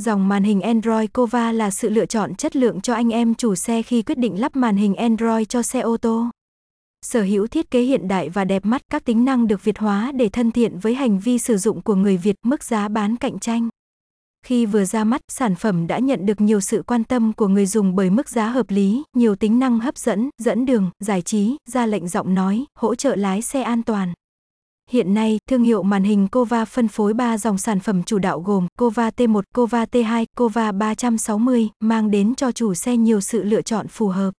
Dòng màn hình Android Cova là sự lựa chọn chất lượng cho anh em chủ xe khi quyết định lắp màn hình Android cho xe ô tô. Sở hữu thiết kế hiện đại và đẹp mắt, các tính năng được Việt hóa để thân thiện với hành vi sử dụng của người Việt, mức giá bán cạnh tranh. Khi vừa ra mắt, sản phẩm đã nhận được nhiều sự quan tâm của người dùng bởi mức giá hợp lý, nhiều tính năng hấp dẫn, dẫn đường, giải trí, ra lệnh giọng nói, hỗ trợ lái xe an toàn. Hiện nay, thương hiệu màn hình Cova phân phối 3 dòng sản phẩm chủ đạo gồm Cova T1, Cova T2, Cova 360, mang đến cho chủ xe nhiều sự lựa chọn phù hợp.